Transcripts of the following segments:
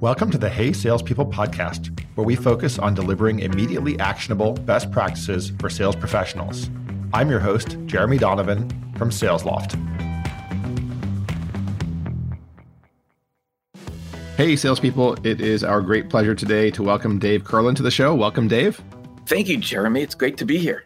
Welcome to the Hey Salespeople podcast, where we focus on delivering immediately actionable best practices for sales professionals. I'm your host, Jeremy Donovan from SalesLoft. Hey, salespeople, it is our great pleasure today to welcome Dave Kurlan to the show. Welcome, Dave. Thank you, Jeremy. It's great to be here.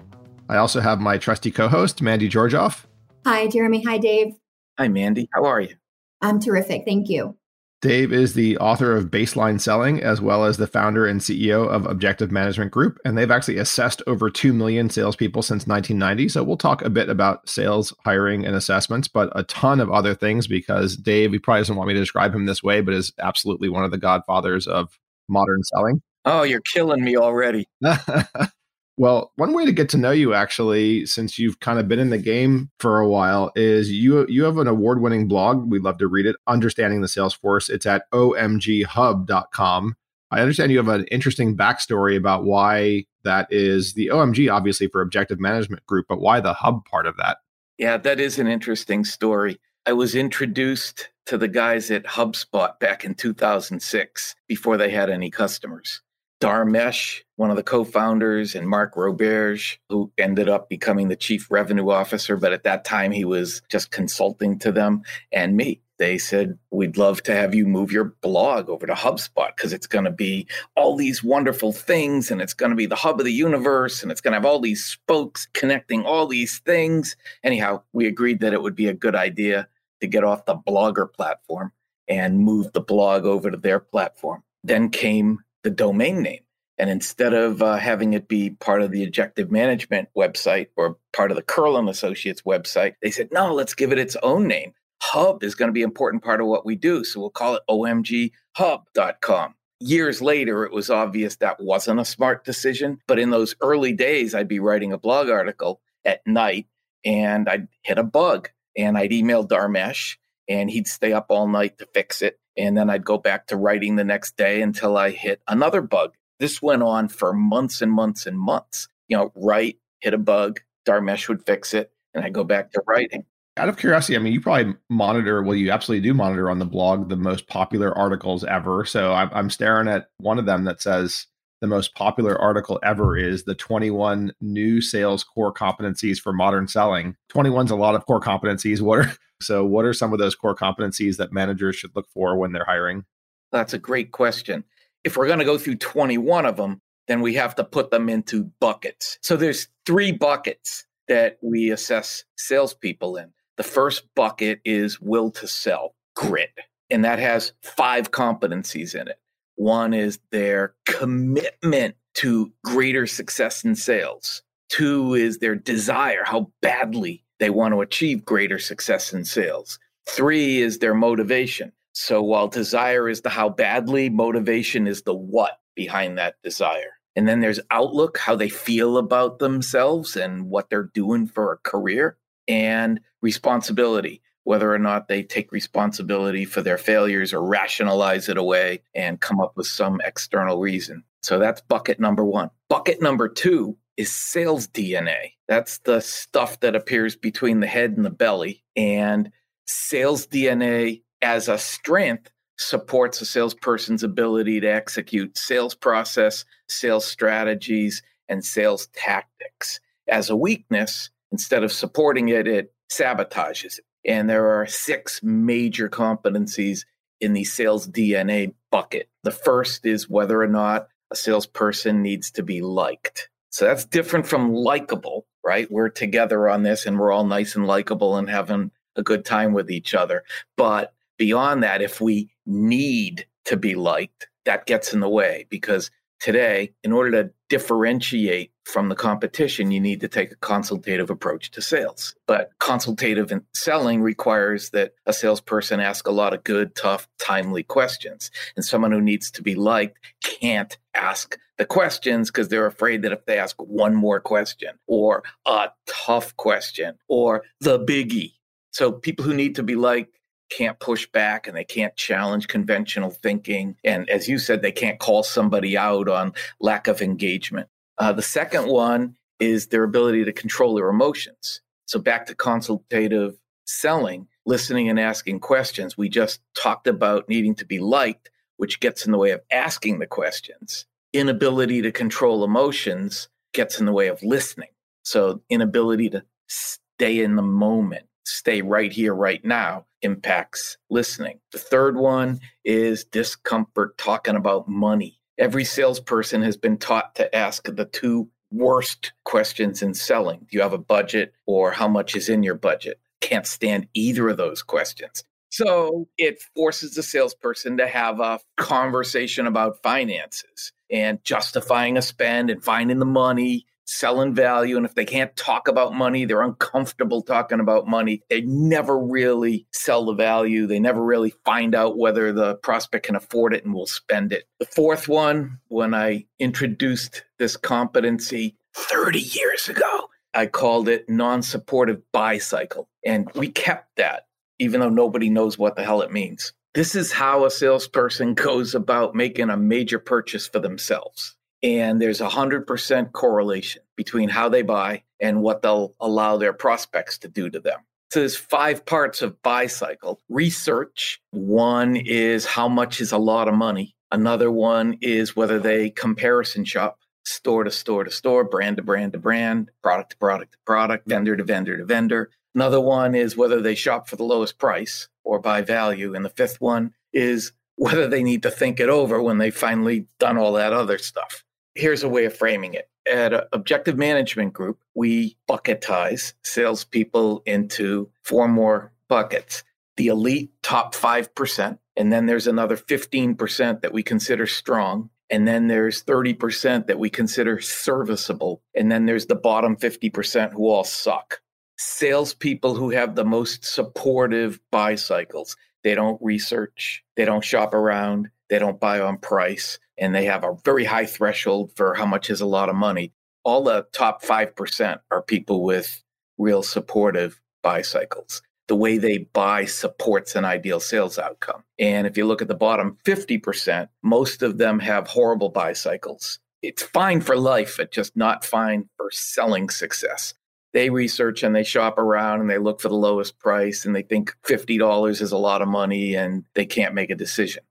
I also have my trusty co host, Mandy Georgioff. Hi, Jeremy. Hi, Dave. Hi, Mandy. How are you? I'm terrific. Thank you. Dave is the author of Baseline Selling, as well as the founder and CEO of Objective Management Group. And they've actually assessed over 2 million salespeople since 1990. So we'll talk a bit about sales, hiring, and assessments, but a ton of other things because Dave, he probably doesn't want me to describe him this way, but is absolutely one of the godfathers of modern selling. Oh, you're killing me already. Well, one way to get to know you actually, since you've kind of been in the game for a while, is you you have an award-winning blog. We'd love to read it, Understanding the Sales Force. It's at omghub.com. I understand you have an interesting backstory about why that is the OMG, obviously for Objective Management Group, but why the hub part of that? Yeah, that is an interesting story. I was introduced to the guys at HubSpot back in 2006 before they had any customers. Dharmesh, one of the co-founders, and Mark Roberge, who ended up becoming the chief revenue officer, but at that time he was just consulting to them, and me. They said, We'd love to have you move your blog over to HubSpot because it's going to be all these wonderful things and it's going to be the hub of the universe and it's going to have all these spokes connecting all these things. Anyhow, we agreed that it would be a good idea to get off the blogger platform and move the blog over to their platform. Then came the domain name. And instead of uh, having it be part of the objective management website or part of the Kurlan Associates website, they said, no, let's give it its own name. Hub is going to be an important part of what we do. So we'll call it omghub.com. Years later, it was obvious that wasn't a smart decision. But in those early days, I'd be writing a blog article at night and I'd hit a bug and I'd email Dharmesh and he'd stay up all night to fix it. And then I'd go back to writing the next day until I hit another bug. This went on for months and months and months. You know, write, hit a bug, Dharmesh would fix it, and I go back to writing. Out of curiosity, I mean, you probably monitor, well, you absolutely do monitor on the blog the most popular articles ever. So I'm, I'm staring at one of them that says the most popular article ever is the 21 new sales core competencies for modern selling. 21's a lot of core competencies. What are so, what are some of those core competencies that managers should look for when they're hiring? That's a great question. If we're going to go through 21 of them, then we have to put them into buckets. So, there's three buckets that we assess salespeople in. The first bucket is will to sell, grit, and that has five competencies in it. One is their commitment to greater success in sales. Two is their desire, how badly they want to achieve greater success in sales. Three is their motivation. So while desire is the how badly, motivation is the what behind that desire. And then there's outlook, how they feel about themselves and what they're doing for a career, and responsibility, whether or not they take responsibility for their failures or rationalize it away and come up with some external reason. So that's bucket number one. Bucket number two is sales DNA. That's the stuff that appears between the head and the belly. And sales DNA as a strength supports a salesperson's ability to execute sales process, sales strategies, and sales tactics. As a weakness, instead of supporting it, it sabotages it. And there are six major competencies in the sales DNA bucket. The first is whether or not a salesperson needs to be liked. So that's different from likable, right? We're together on this and we're all nice and likable and having a good time with each other. But beyond that, if we need to be liked, that gets in the way because today, in order to differentiate from the competition, you need to take a consultative approach to sales. But consultative selling requires that a salesperson ask a lot of good, tough, timely questions. And someone who needs to be liked can't ask the questions because they're afraid that if they ask one more question or a tough question or the biggie. So people who need to be liked can't push back and they can't challenge conventional thinking. And as you said, they can't call somebody out on lack of engagement. Uh, the second one is their ability to control their emotions. So back to consultative selling, listening and asking questions. We just talked about needing to be liked, which gets in the way of asking the questions. Inability to control emotions gets in the way of listening. So, inability to stay in the moment, stay right here, right now, impacts listening. The third one is discomfort talking about money. Every salesperson has been taught to ask the two worst questions in selling Do you have a budget or how much is in your budget? Can't stand either of those questions. So it forces the salesperson to have a conversation about finances and justifying a spend and finding the money selling value. And if they can't talk about money, they're uncomfortable talking about money. They never really sell the value. They never really find out whether the prospect can afford it and will spend it. The fourth one, when I introduced this competency 30 years ago, I called it non supportive buy cycle. And we kept that, even though nobody knows what the hell it means. This is how a salesperson goes about making a major purchase for themselves and there's a 100% correlation between how they buy and what they'll allow their prospects to do to them. So there's five parts of buy cycle. Research, one is how much is a lot of money. Another one is whether they comparison shop store to store to store, brand to brand to brand, product to product to product, vendor to vendor to vendor. Another one is whether they shop for the lowest price or buy value. And the fifth one is whether they need to think it over when they've finally done all that other stuff here's a way of framing it. At Objective Management Group, we bucketize salespeople into four more buckets the elite top 5%, and then there's another 15% that we consider strong. And then there's 30% that we consider serviceable. And then there's the bottom 50% who all suck. Salespeople who have the most supportive buy cycles. They don't research, they don't shop around, they don't buy on price and they have a very high threshold for how much is a lot of money. All the top 5% are people with real supportive buy cycles. The way they buy supports an ideal sales outcome. And if you look at the bottom 50%, most of them have horrible buy cycles. It's fine for life, but just not fine for selling success. They research and they shop around and they look for the lowest price and they think $50 is a lot of money and they can't make a decision.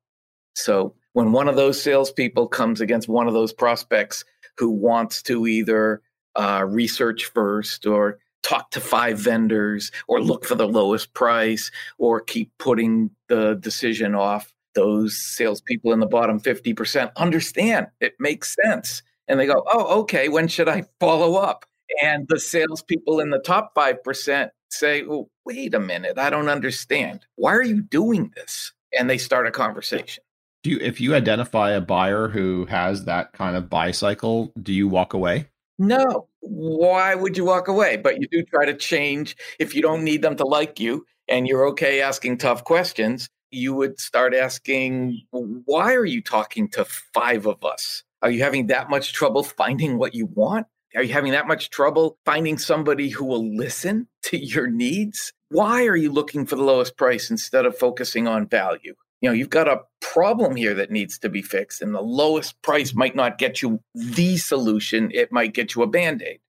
So when one of those salespeople comes against one of those prospects who wants to either uh, research first or talk to five vendors or look for the lowest price or keep putting the decision off, those salespeople in the bottom 50% understand it makes sense. And they go, oh, okay, when should I follow up? And the salespeople in the top 5% say, oh, wait a minute, I don't understand. Why are you doing this? And they start a conversation do you if you identify a buyer who has that kind of buy cycle do you walk away? No. Why would you walk away? But you do try to change. If you don't need them to like you and you're okay asking tough questions you would start asking why are you talking to five of us? Are you having that much trouble finding what you want? Are you having that much trouble finding somebody who will listen to your needs? Why are you looking for the lowest price instead of focusing on value you know you've got a problem here that needs to be fixed and the lowest price might not get you the solution it might get you a band-aid.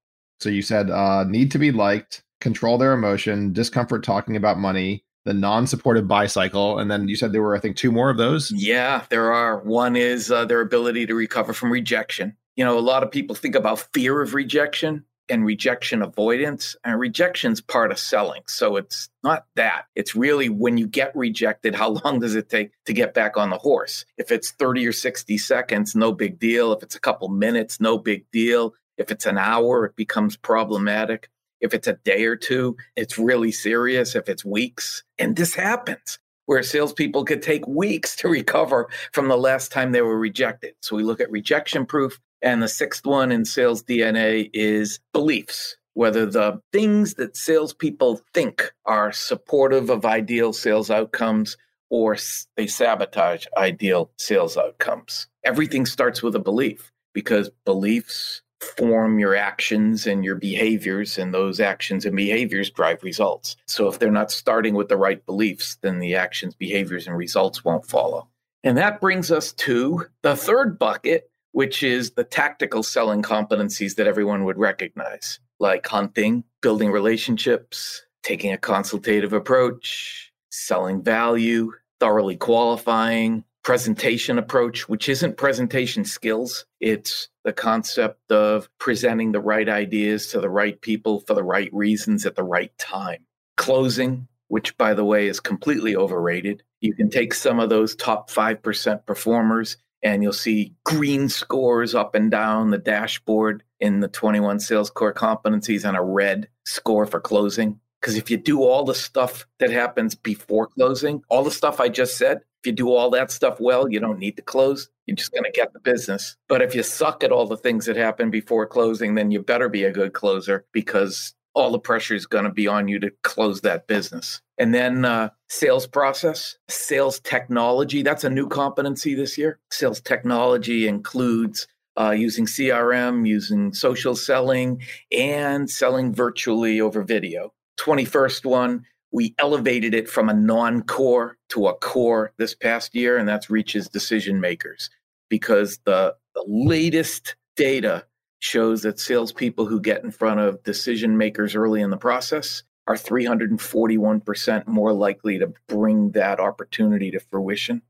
So you said uh, need to be liked control their emotion discomfort talking about money the non-supportive buy cycle and then you said there were i think two more of those? Yeah there are. One is uh, their ability to recover from rejection. You know a lot of people think about fear of rejection and rejection avoidance. And rejection's part of selling. So it's not that. It's really when you get rejected, how long does it take to get back on the horse? If it's 30 or 60 seconds, no big deal. If it's a couple minutes, no big deal. If it's an hour, it becomes problematic. If it's a day or two, it's really serious. If it's weeks, and this happens where salespeople could take weeks to recover from the last time they were rejected. So we look at rejection proof, and the sixth one in sales DNA is beliefs, whether the things that salespeople think are supportive of ideal sales outcomes or they sabotage ideal sales outcomes. Everything starts with a belief because beliefs form your actions and your behaviors, and those actions and behaviors drive results. So if they're not starting with the right beliefs, then the actions, behaviors, and results won't follow. And that brings us to the third bucket, which is the tactical selling competencies that everyone would recognize, like hunting, building relationships, taking a consultative approach, selling value, thoroughly qualifying, presentation approach, which isn't presentation skills. It's the concept of presenting the right ideas to the right people for the right reasons at the right time. Closing, which by the way is completely overrated. You can take some of those top 5% performers and you'll see green scores up and down the dashboard in the 21 sales core competencies and a red score for closing. Because if you do all the stuff that happens before closing, all the stuff I just said, if you do all that stuff well, you don't need to close. You're just going to get the business. But if you suck at all the things that happen before closing, then you better be a good closer because all the pressure is going to be on you to close that business. And then uh, sales process, sales technology. That's a new competency this year. Sales technology includes uh, using CRM, using social selling, and selling virtually over video. 21st one, we elevated it from a non core to a core this past year, and that's reaches decision makers because the, the latest data shows that salespeople who get in front of decision makers early in the process are 341% more likely to bring that opportunity to fruition.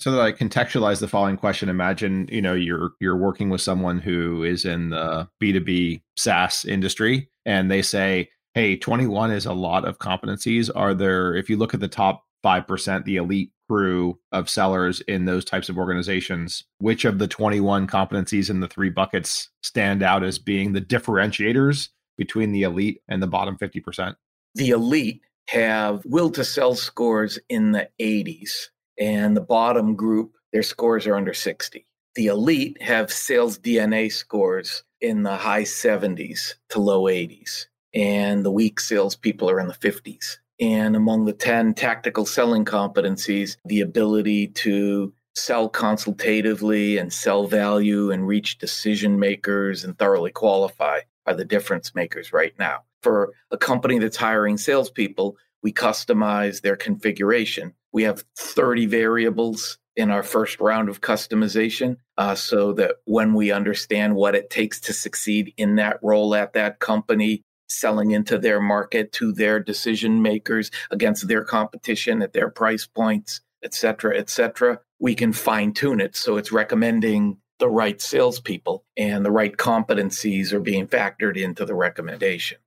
So that I contextualize the following question, imagine, you know, you're you're working with someone who is in the B2B SaaS industry and they say, "Hey, 21 is a lot of competencies. Are there if you look at the top 5%, the elite crew of sellers in those types of organizations, which of the 21 competencies in the three buckets stand out as being the differentiators between the elite and the bottom 50%? The elite have will to sell scores in the 80s, and the bottom group, their scores are under 60. The elite have sales DNA scores in the high 70s to low 80s, and the weak salespeople are in the 50s. And among the 10 tactical selling competencies, the ability to sell consultatively and sell value and reach decision makers and thoroughly qualify are the difference makers right now. For a company that's hiring salespeople, we customize their configuration. We have 30 variables in our first round of customization uh, so that when we understand what it takes to succeed in that role at that company, selling into their market to their decision makers against their competition at their price points, et cetera, et cetera. We can fine tune it so it's recommending the right salespeople and the right competencies are being factored into the recommendation.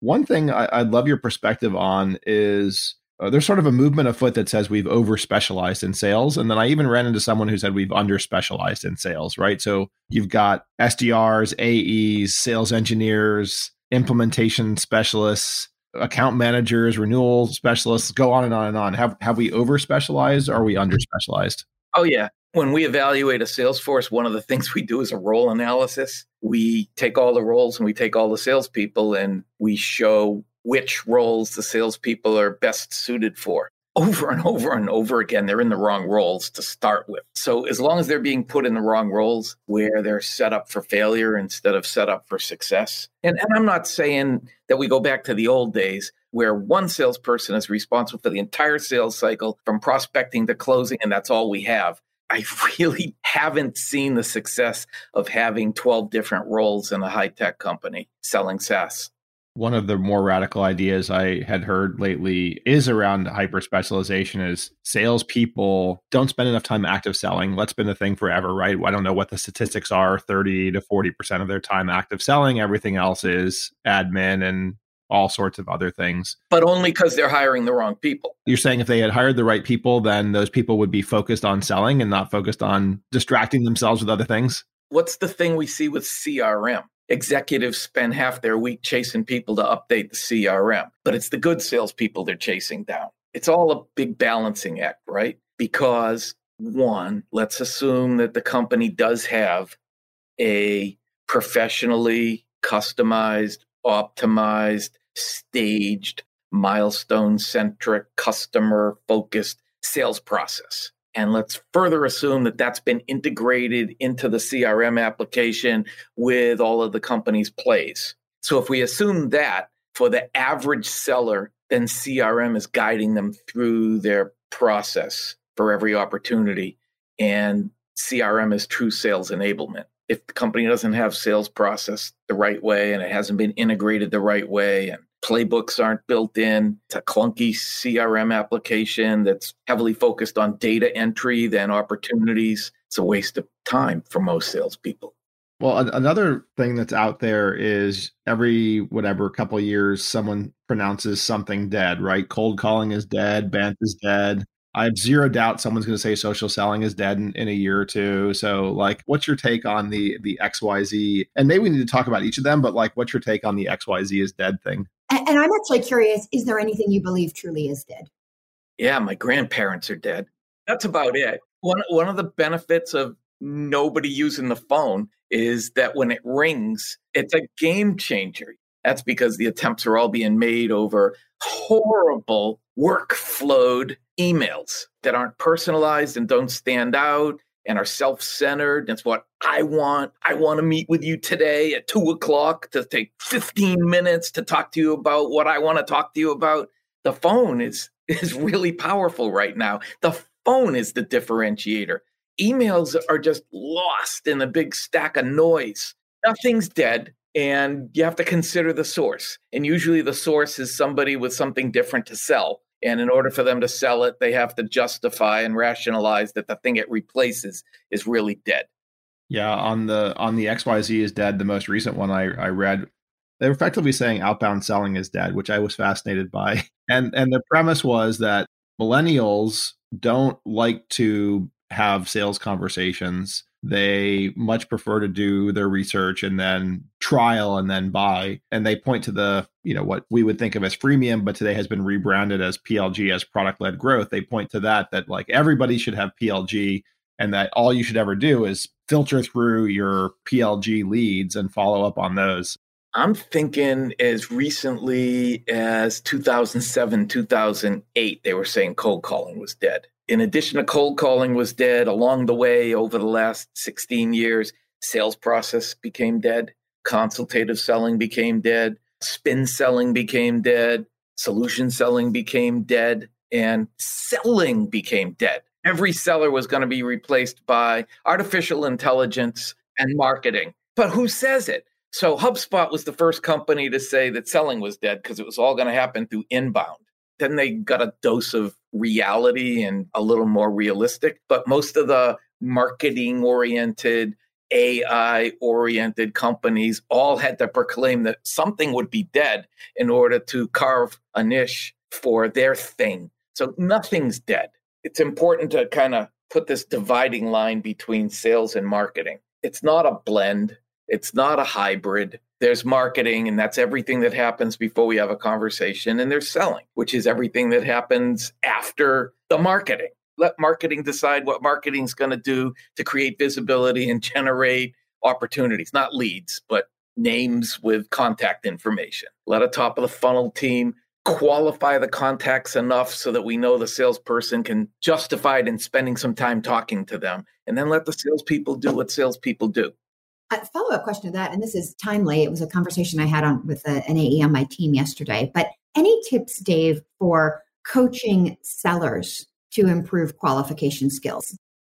One thing I, would love your perspective on is uh, there's sort of a movement afoot that says we've over specialized in sales. And then I even ran into someone who said we've under specialized in sales, right? So you've got SDRs, AEs, sales engineers, implementation specialists, account managers, renewal specialists, go on and on and on. Have have we over specialized or are we under specialized? Oh yeah. When we evaluate a sales force, one of the things we do is a role analysis. We take all the roles and we take all the salespeople and we show which roles the salespeople are best suited for over and over and over again, they're in the wrong roles to start with. So as long as they're being put in the wrong roles where they're set up for failure instead of set up for success. And, and I'm not saying that we go back to the old days where one salesperson is responsible for the entire sales cycle from prospecting to closing, and that's all we have. I really haven't seen the success of having 12 different roles in a high tech company selling SaaS one of the more radical ideas I had heard lately is around hyper specialization is salespeople don't spend enough time active selling. Let's been the thing forever, right? I don't know what the statistics are 30 to 40% of their time active selling. Everything else is admin and all sorts of other things. But only because they're hiring the wrong people. You're saying if they had hired the right people, then those people would be focused on selling and not focused on distracting themselves with other things? What's the thing we see with CRM? Executives spend half their week chasing people to update the CRM, but it's the good salespeople they're chasing down. It's all a big balancing act, right? Because one, let's assume that the company does have a professionally customized, optimized, staged, milestone centric, customer focused sales process. And let's further assume that that's been integrated into the CRM application with all of the company's plays. So if we assume that for the average seller, then CRM is guiding them through their process for every opportunity. And CRM is true sales enablement. If the company doesn't have sales process the right way and it hasn't been integrated the right way and Playbooks aren't built in. It's a clunky CRM application that's heavily focused on data entry than opportunities. It's a waste of time for most salespeople. Well, another thing that's out there is every whatever couple years, someone pronounces something dead, right? Cold calling is dead, BANT is dead. I have zero doubt someone's going to say social selling is dead in, in, a year or two. So, like, what's your take on the the XYZ? And maybe we need to talk about each of them, but like, what's your take on the XYZ is dead thing? And, and I'm actually curious: is there anything you believe truly is dead? Yeah, my grandparents are dead. That's about it. One one of the benefits of nobody using the phone is that when it rings, it's a game changer. That's because the attempts are all being made over horrible workflowed emails that aren't personalized and don't stand out and are self centered. That's what I want. I want to meet with you today at two o'clock to take 15 minutes to talk to you about what I want to talk to you about. The phone is, is really powerful right now. The phone is the differentiator emails are just lost in a big stack of noise. Nothing's dead, and you have to consider the source. And usually the source is somebody with something different to sell. And in order for them to sell it, they have to justify and rationalize that the thing it replaces is really dead. Yeah, on the on the XYZ is dead, the most recent one I, I read, they're effectively saying outbound selling is dead, which I was fascinated by. And and the premise was that millennials don't like to have sales conversations. They much prefer to do their research and then trial and then buy. And they point to the, you know, what we would think of as freemium, but today has been rebranded as PLG as product led growth. They point to that, that like everybody should have PLG and that all you should ever do is filter through your PLG leads and follow up on those. I'm thinking as recently as 2007, 2008, they were saying cold calling was dead in addition to cold calling was dead along the way over the last 16 years sales process became dead consultative selling became dead spin selling became dead solution selling became dead and selling became dead. Every seller was going to be replaced by artificial intelligence and marketing. But who says it? So HubSpot was the first company to say that selling was dead because it was all going to happen through inbound. Then they got a dose of reality and a little more realistic. But most of the marketing oriented, AI oriented companies all had to proclaim that something would be dead in order to carve a niche for their thing. So nothing's dead. It's important to kind of put this dividing line between sales and marketing. It's not a blend, it's not a hybrid there's marketing, and that's everything that happens before we have a conversation. And there's selling, which is everything that happens after the marketing. Let marketing decide what marketing's going to do to create visibility and generate opportunities, not leads, but names with contact information. Let a top of the funnel team qualify the contacts enough so that we know the salesperson can justify it in spending some time talking to them. And then let the salespeople do what salespeople do. A follow up question to that, and this is timely. It was a conversation I had on with a, an AE on my team yesterday. But any tips, Dave, for coaching sellers to improve qualification skills?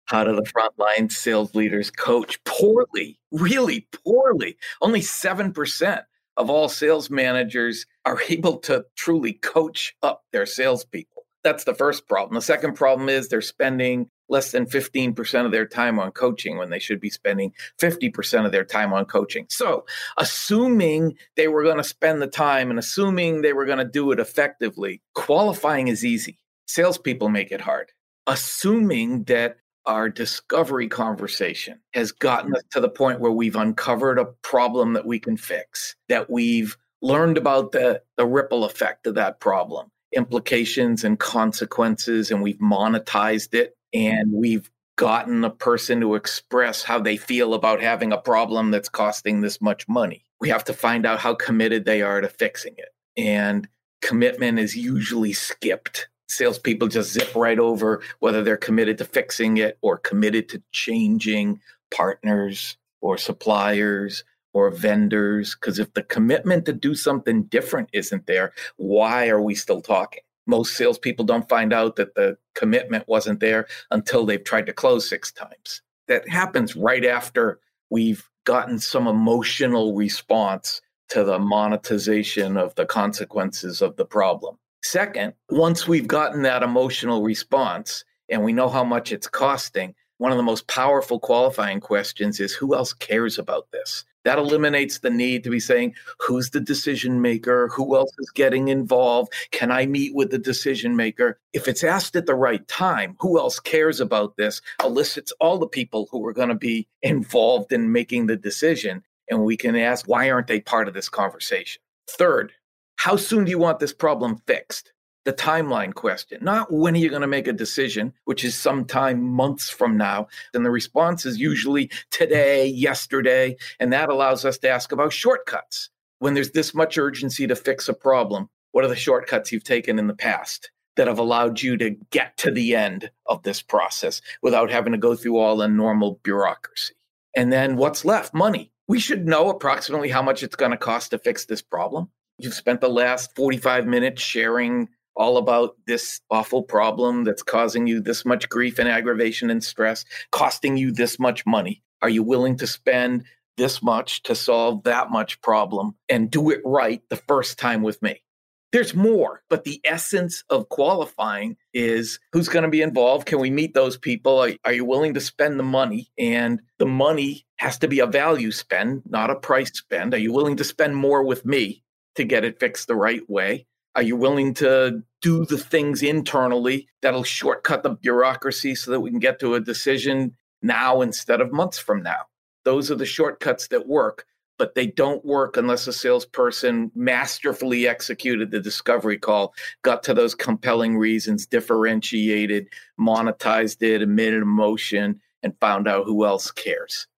How do the frontline sales leaders coach poorly? Really poorly. Only 7% of all sales managers are able to truly coach up their salespeople. That's the first problem. The second problem is they're spending less than 15% of their time on coaching when they should be spending 50% of their time on coaching. So, assuming they were going to spend the time and assuming they were going to do it effectively, qualifying is easy. Salespeople make it hard. Assuming that our discovery conversation has gotten us to the point where we've uncovered a problem that we can fix, that we've learned about the, the ripple effect of that problem, implications and consequences, and we've monetized it and we've gotten a person to express how they feel about having a problem that's costing this much money. We have to find out how committed they are to fixing it. And commitment is usually skipped. Salespeople just zip right over whether they're committed to fixing it or committed to changing partners or suppliers or vendors. Because if the commitment to do something different isn't there, why are we still talking? Most salespeople don't find out that the commitment wasn't there until they've tried to close six times. That happens right after we've gotten some emotional response to the monetization of the consequences of the problem. Second, once we've gotten that emotional response and we know how much it's costing, one of the most powerful qualifying questions is who else cares about this? That eliminates the need to be saying, who's the decision maker? Who else is getting involved? Can I meet with the decision maker? If it's asked at the right time, who else cares about this? Elicits all the people who are going to be involved in making the decision. And we can ask, why aren't they part of this conversation? Third, how soon do you want this problem fixed? The timeline question, not when are you going to make a decision, which is sometime months from now. And the response is usually today, yesterday. And that allows us to ask about shortcuts. When there's this much urgency to fix a problem, what are the shortcuts you've taken in the past? that have allowed you to get to the end of this process without having to go through all the normal bureaucracy. And then what's left? Money. We should know approximately how much it's going to cost to fix this problem. You've spent the last 45 minutes sharing all about this awful problem that's causing you this much grief and aggravation and stress, costing you this much money. Are you willing to spend this much to solve that much problem and do it right the first time with me? There's more, but the essence of qualifying is who's going to be involved? Can we meet those people? Are, are, you willing to spend the money? And the money has to be a value spend, not a price spend. Are you willing to spend more with me? to get it fixed the right way? Are you willing to do the things internally that'll shortcut the bureaucracy so that we can get to a decision now instead of months from now? Those are the shortcuts that work, but they don't work unless a salesperson masterfully executed the discovery call, got to those compelling reasons, differentiated, monetized it, emitted emotion, and found out who else cares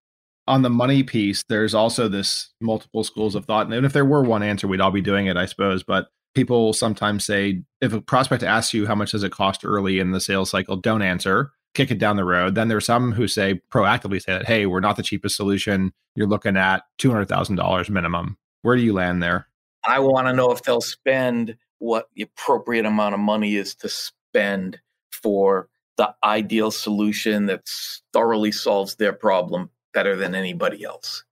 on the money piece, there's also this multiple schools of thought. And if there were one answer, we'd all be doing it, I suppose. But people sometimes say if a prospect asks you how much does it cost early in the sales cycle, don't answer, kick it down the road. Then there's some who say proactively say that, hey, we're not the cheapest solution. You're looking at $200,000 minimum. Where do you land there? I want to know if they'll spend what the appropriate amount of money is to spend for the ideal solution that thoroughly solves their problem better than anybody else.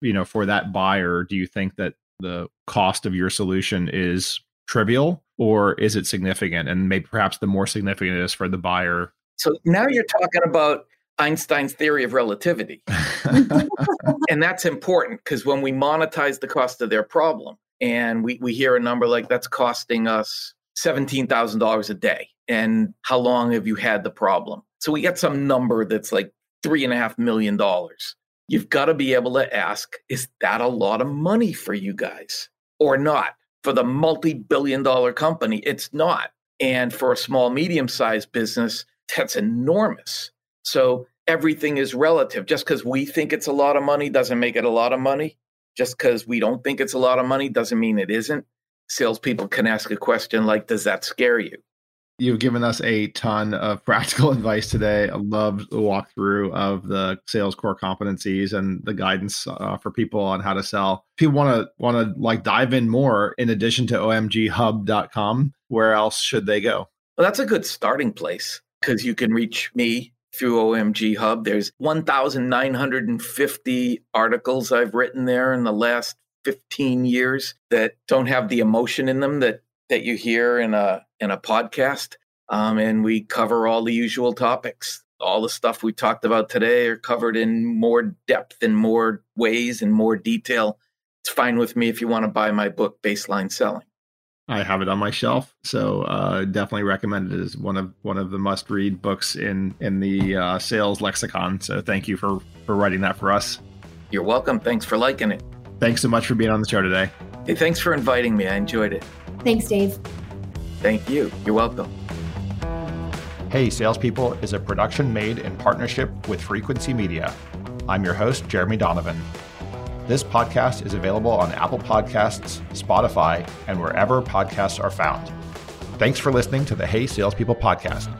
You know, for that buyer, do you think that the cost of your solution is trivial or is it significant? And maybe perhaps the more significant is for the buyer. So now you're talking about Einstein's theory of relativity. and that's important because when we monetize the cost of their problem and we, we hear a number like that's costing us $17,000 a day. And how long have you had the problem? So we get some number that's like three and a half million dollars. You've got to be able to ask, is that a lot of money for you guys or not? For the multi billion dollar company, it's not. And for a small, medium sized business, that's enormous. So everything is relative. Just because we think it's a lot of money doesn't make it a lot of money. Just because we don't think it's a lot of money doesn't mean it isn't. Salespeople can ask a question like, Does that scare you? You've given us a ton of practical advice today. I love the walkthrough of the sales core competencies and the guidance uh, for people on how to sell. You want to want to like dive in more, in addition to omghub.com, where else should they go? Well, that's a good starting place because you can reach me through OMG Hub. There's 1,950 articles I've written there in the last 15 years that don't have the emotion in them that that you hear in a in a podcast, um, and we cover all the usual topics. All the stuff we talked about today are covered in more depth and more ways and more detail. It's fine with me if you want to buy my book, Baseline Selling. I have it on my shelf, so uh, definitely recommend it as one of one of the must read books in in the uh, sales lexicon. So thank you for for writing that for us. You're welcome. Thanks for liking it. Thanks so much for being on the show today. Hey, thanks for inviting me. I enjoyed it. Thanks, Dave. Thank you. You're welcome. Hey Salespeople is a production made in partnership with Frequency Media. I'm your host, Jeremy Donovan. This podcast is available on Apple Podcasts, Spotify, and wherever podcasts are found. Thanks for listening to the Hey Salespeople podcast.